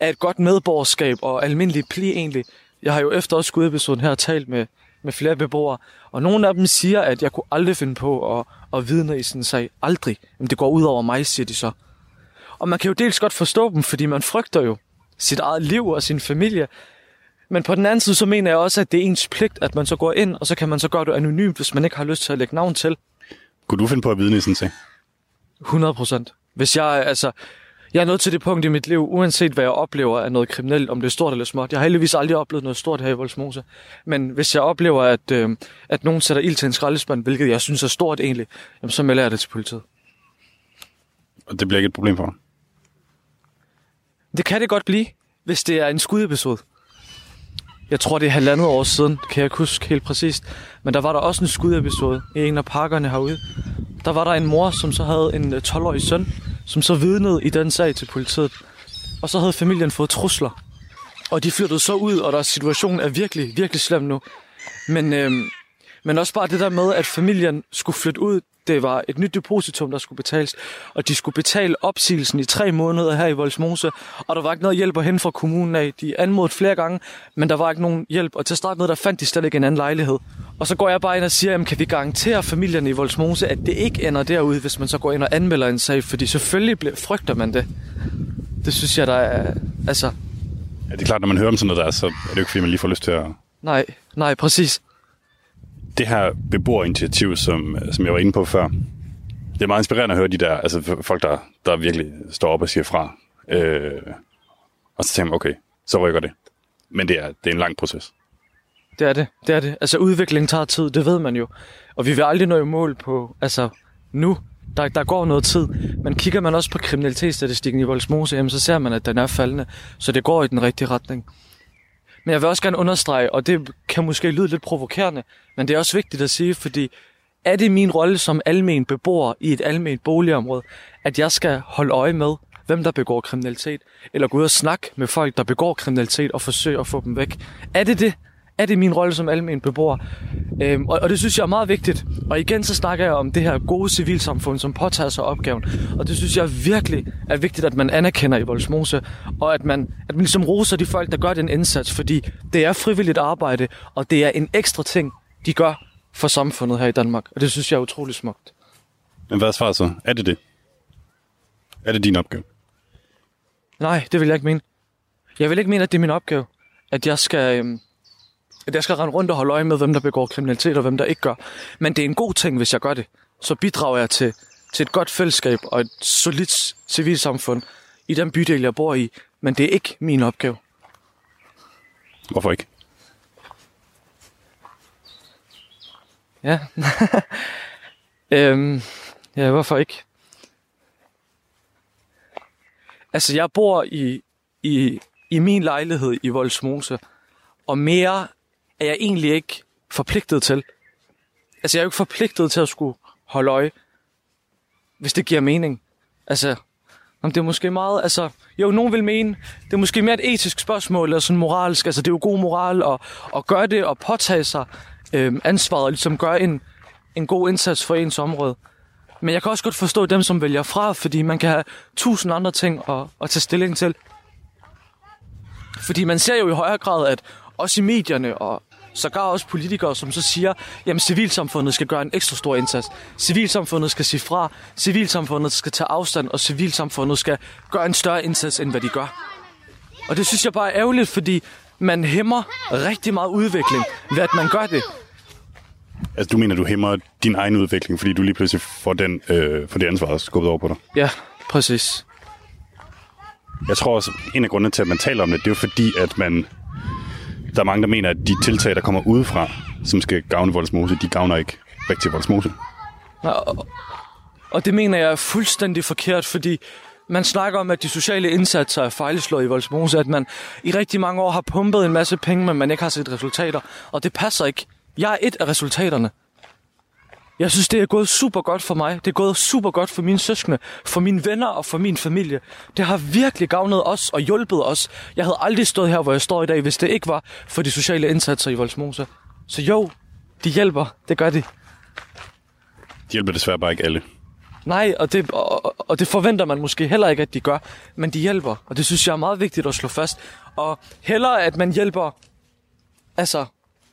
A: er et godt medborgerskab og almindelig pli egentlig. Jeg har jo efter også skudepisoden her talt med, med flere beboere, og nogle af dem siger, at jeg kunne aldrig finde på at, at vidne i sådan en sag. Aldrig. Jamen, det går ud over mig, siger de så. Og man kan jo dels godt forstå dem, fordi man frygter jo sit eget liv og sin familie. Men på den anden side, så mener jeg også, at det er ens pligt, at man så går ind, og så kan man så gøre det anonymt, hvis man ikke har lyst til at lægge navn til.
O: Kunne du finde på at vidne i sådan en sag?
A: 100 procent. Hvis jeg, altså, jeg er nået til det punkt i mit liv, uanset hvad jeg oplever af noget kriminelt, om det er stort eller småt. Jeg har heldigvis aldrig oplevet noget stort her i Voldsmose. Men hvis jeg oplever, at, øh, at nogen sætter ild til en skraldespand, hvilket jeg synes er stort egentlig, jamen, så melder jeg det til politiet.
O: Og det bliver ikke et problem for dig?
A: Det kan det godt blive, hvis det er en skudepisode. Jeg tror, det er halvandet år siden, kan jeg ikke huske helt præcist. Men der var der også en skudepisode i en af parkerne herude. Der var der en mor, som så havde en øh, 12-årig søn, som så vidnede i den sag til politiet. Og så havde familien fået trusler. Og de flyttede så ud, og deres situation er virkelig, virkelig slem nu. Men, øhm, men også bare det der med, at familien skulle flytte ud, det var et nyt depositum, der skulle betales, og de skulle betale opsigelsen i tre måneder her i Voldsmose, og der var ikke noget hjælp at hente fra kommunen af. De anmodede flere gange, men der var ikke nogen hjælp, og til start med, der fandt de slet ikke en anden lejlighed. Og så går jeg bare ind og siger, jamen, kan vi garantere familien i Voldsmose, at det ikke ender derude, hvis man så går ind og anmelder en sag, fordi selvfølgelig frygter man det. Det synes jeg, der er... Altså,
O: Ja, det er klart, når man hører om sådan noget der, så er det jo ikke, fordi man lige får lyst til at...
A: nej, nej, præcis.
O: Det her beboerinitiativ, som, som jeg var inde på før, det er meget inspirerende at høre de der, altså folk, der, der virkelig står op og siger fra. Øh, og så tænker man, okay, så rykker det. Men det er, det er en lang proces.
A: Det er det, det er det. Altså udvikling tager tid, det ved man jo. Og vi vil aldrig nå i mål på, altså nu, der, der går noget tid. Men kigger man også på kriminalitetsstatistikken i Voldsmose, jamen, så ser man, at den er faldende. Så det går i den rigtige retning. Men jeg vil også gerne understrege, og det kan måske lyde lidt provokerende, men det er også vigtigt at sige, fordi er det min rolle som almen beboer i et almen boligområde, at jeg skal holde øje med, hvem der begår kriminalitet, eller gå ud og snakke med folk, der begår kriminalitet og forsøge at få dem væk? Er det det? Er det min rolle som almen beboer? Øhm, og, og det synes jeg er meget vigtigt. Og igen så snakker jeg om det her gode civilsamfund, som påtager sig opgaven. Og det synes jeg virkelig er vigtigt, at man anerkender i Voldsmose. Og at man, at man ligesom roser de folk, der gør den indsats. Fordi det er frivilligt arbejde, og det er en ekstra ting, de gør for samfundet her i Danmark. Og det synes jeg er utrolig smukt.
O: Men hvad er svaret så? Er det det? Er det din opgave?
A: Nej, det vil jeg ikke mene. Jeg vil ikke mene, at det er min opgave, at jeg skal, øhm, at jeg skal rende rundt og holde øje med, hvem der begår kriminalitet og hvem der ikke gør. Men det er en god ting, hvis jeg gør det. Så bidrager jeg til, til et godt fællesskab og et solidt civilsamfund i den bydel, jeg bor i. Men det er ikke min opgave.
O: Hvorfor ikke?
A: Ja. <laughs> øhm, ja, hvorfor ikke? Altså, jeg bor i, i, i min lejlighed i Voldsmose, og mere er jeg egentlig ikke forpligtet til. Altså, jeg er jo ikke forpligtet til at skulle holde øje, hvis det giver mening. Altså, om det er måske meget, altså, jo, nogen vil mene, det er måske mere et etisk spørgsmål, eller sådan moralsk, altså det er jo god moral at, at gøre det og påtage sig øh, ansvaret, og ligesom gøre en, en god indsats for ens område. Men jeg kan også godt forstå dem, som vælger fra, fordi man kan have tusind andre ting at, at tage stilling til. Fordi man ser jo i højere grad, at også i medierne og sågar også politikere, som så siger, jamen civilsamfundet skal gøre en ekstra stor indsats. Civilsamfundet skal sige fra, civilsamfundet skal tage afstand, og civilsamfundet skal gøre en større indsats, end hvad de gør. Og det synes jeg bare er ærgerligt, fordi man hæmmer rigtig meget udvikling ved, at man gør det.
O: Altså, du mener, du hæmmer din egen udvikling, fordi du lige pludselig får, den, øh, får det ansvar skubbet over på dig?
A: Ja, præcis.
O: Jeg tror også, en af grundene til, at man taler om det, det er jo fordi, at man... Der er mange, der mener, at de tiltag, der kommer udefra, som skal gavne Voldsmose, de gavner ikke rigtig Voldsmose.
A: Og, og det mener jeg er fuldstændig forkert, fordi man snakker om, at de sociale indsatser er fejlslået i Voldsmose, at man i rigtig mange år har pumpet en masse penge, men man ikke har set resultater, og det passer ikke. Jeg er et af resultaterne. Jeg synes, det er gået super godt for mig. Det er gået super godt for mine søskende, for mine venner og for min familie. Det har virkelig gavnet os og hjulpet os. Jeg havde aldrig stået her, hvor jeg står i dag, hvis det ikke var for de sociale indsatser i Voldsmose. Så jo, de hjælper. Det gør de.
O: De hjælper desværre bare ikke alle.
A: Nej, og det, og, og det forventer man måske heller ikke, at de gør. Men de hjælper, og det synes jeg er meget vigtigt at slå fast. Og hellere, at man hjælper altså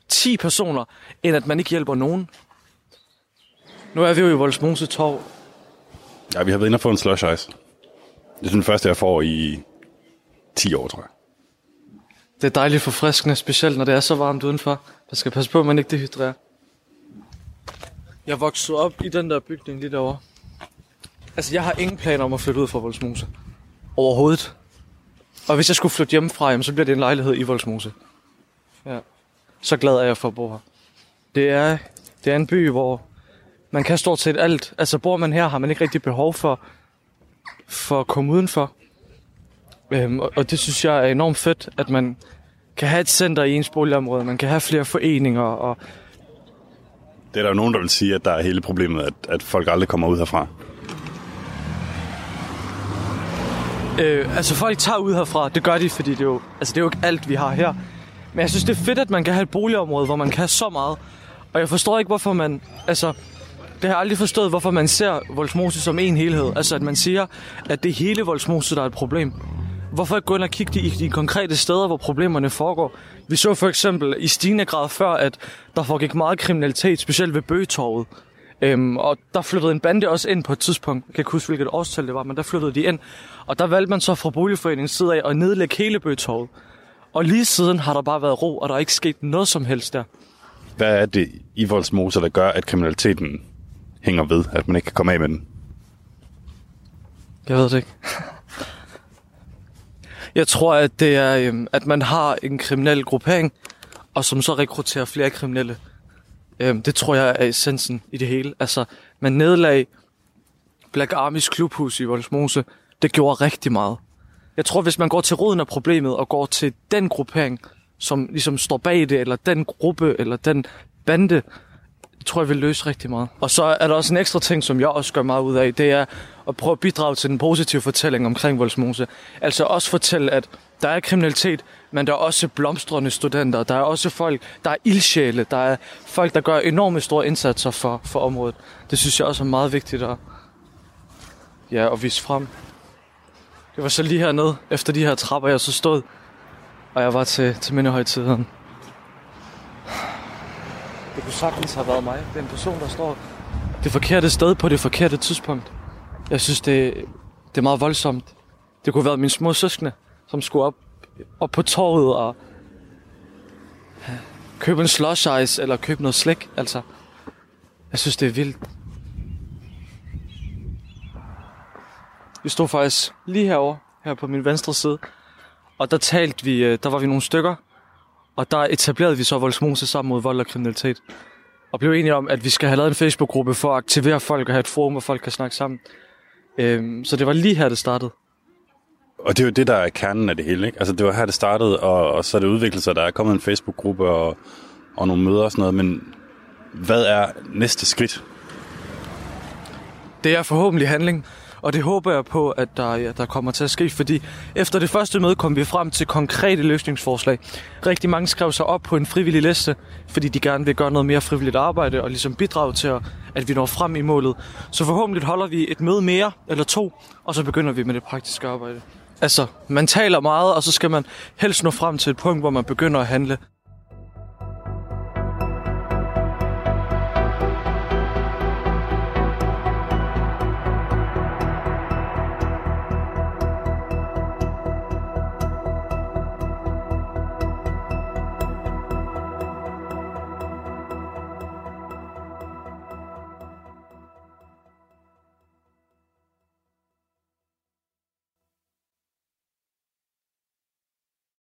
A: 10 personer, end at man ikke hjælper nogen. Nu er vi jo i Voldsmose Torv.
O: Ja, vi har været inde og få en slush ice. Det er den første, jeg får i 10 år, tror jeg.
A: Det er dejligt forfriskende, specielt når det er så varmt udenfor. Man skal passe på, at man ikke dehydrerer. Jeg voksede op i den der bygning lige derovre. Altså, jeg har ingen planer om at flytte ud fra Voldsmose. Overhovedet. Og hvis jeg skulle flytte hjemmefra, jamen, så bliver det en lejlighed i Voldsmose. Ja. Så glad er jeg for at bo her. Det er, det er en by, hvor man kan stort set alt. Altså, bor man her, har man ikke rigtig behov for, for at komme udenfor. Øhm, og, og det synes jeg er enormt fedt, at man kan have et center i ens boligområde. Man kan have flere foreninger og
O: Det er der jo nogen, der vil sige, at der er hele problemet, at, at folk aldrig kommer ud herfra.
A: Øh, altså folk tager ud herfra, det gør de, fordi det er, jo, altså, det er jo ikke alt, vi har her. Men jeg synes, det er fedt, at man kan have et boligområde, hvor man kan så meget. Og jeg forstår ikke, hvorfor man... Altså, det har jeg aldrig forstået, hvorfor man ser Voldsmose som en helhed. Altså, at man siger, at det er hele Voldsmose, der er et problem. Hvorfor ikke gå ind og kigge i de konkrete steder, hvor problemerne foregår? Vi så for eksempel i stigende grad før, at der foregik meget kriminalitet, specielt ved Bøgetorvet. Øhm, og der flyttede en bande også ind på et tidspunkt. Jeg kan ikke huske, hvilket årstal det var, men der flyttede de ind. Og der valgte man så fra boligforeningens side af at nedlægge hele Bøgetorvet. Og lige siden har der bare været ro, og der er ikke sket noget som helst der.
O: Hvad er det i Voldsmose, der gør, at kriminaliteten hænger ved, at man ikke kan komme af med den?
A: Jeg ved det ikke. Jeg tror, at det er, øhm, at man har en kriminel gruppering, og som så rekrutterer flere kriminelle. Øhm, det tror jeg er essensen i det hele. Altså, man nedlag Black Armys klubhus i Voldsmose. Det gjorde rigtig meget. Jeg tror, hvis man går til roden af problemet og går til den gruppering, som ligesom står bag det, eller den gruppe, eller den bande, det tror jeg vil løse rigtig meget. Og så er der også en ekstra ting, som jeg også gør meget ud af, det er at prøve at bidrage til den positive fortælling omkring Voldsmose. Altså også fortælle, at der er kriminalitet, men der er også blomstrende studenter, der er også folk, der er ildsjæle, der er folk, der gør enorme store indsatser for, for området. Det synes jeg også er meget vigtigt at, ja, at vise frem. Det var så lige hernede, efter de her trapper, jeg så stod, og jeg var til, til mindehøjtiden. Det kunne sagtens have været mig. Det er en person, der står det forkerte sted på det forkerte tidspunkt. Jeg synes, det, det er meget voldsomt. Det kunne have været mine små søskende, som skulle op, op på torvet og købe en slush ice eller købe noget slik. Altså, jeg synes, det er vildt. Vi stod faktisk lige herover her på min venstre side, og der talte vi, øh, der var vi nogle stykker, og der etablerede vi så Voldsmose sammen mod vold og kriminalitet. Og blev enige om, at vi skal have lavet en Facebook-gruppe for at aktivere folk og have et forum, hvor folk kan snakke sammen. Øhm, så det var lige her, det startede.
O: Og det er jo det, der er kernen af det hele, ikke? Altså, det var her, det startede, og, og så er det udviklet sig. Der er kommet en Facebook-gruppe og, og nogle møder og sådan noget, men hvad er næste skridt?
A: Det er forhåbentlig handling, og det håber jeg på, at der, ja, der kommer til at ske, fordi efter det første møde kom vi frem til konkrete løsningsforslag. Rigtig mange skrev sig op på en frivillig liste, fordi de gerne vil gøre noget mere frivilligt arbejde og ligesom bidrage til, at, at vi når frem i målet. Så forhåbentlig holder vi et møde mere, eller to, og så begynder vi med det praktiske arbejde. Altså, man taler meget, og så skal man helst nå frem til et punkt, hvor man begynder at handle.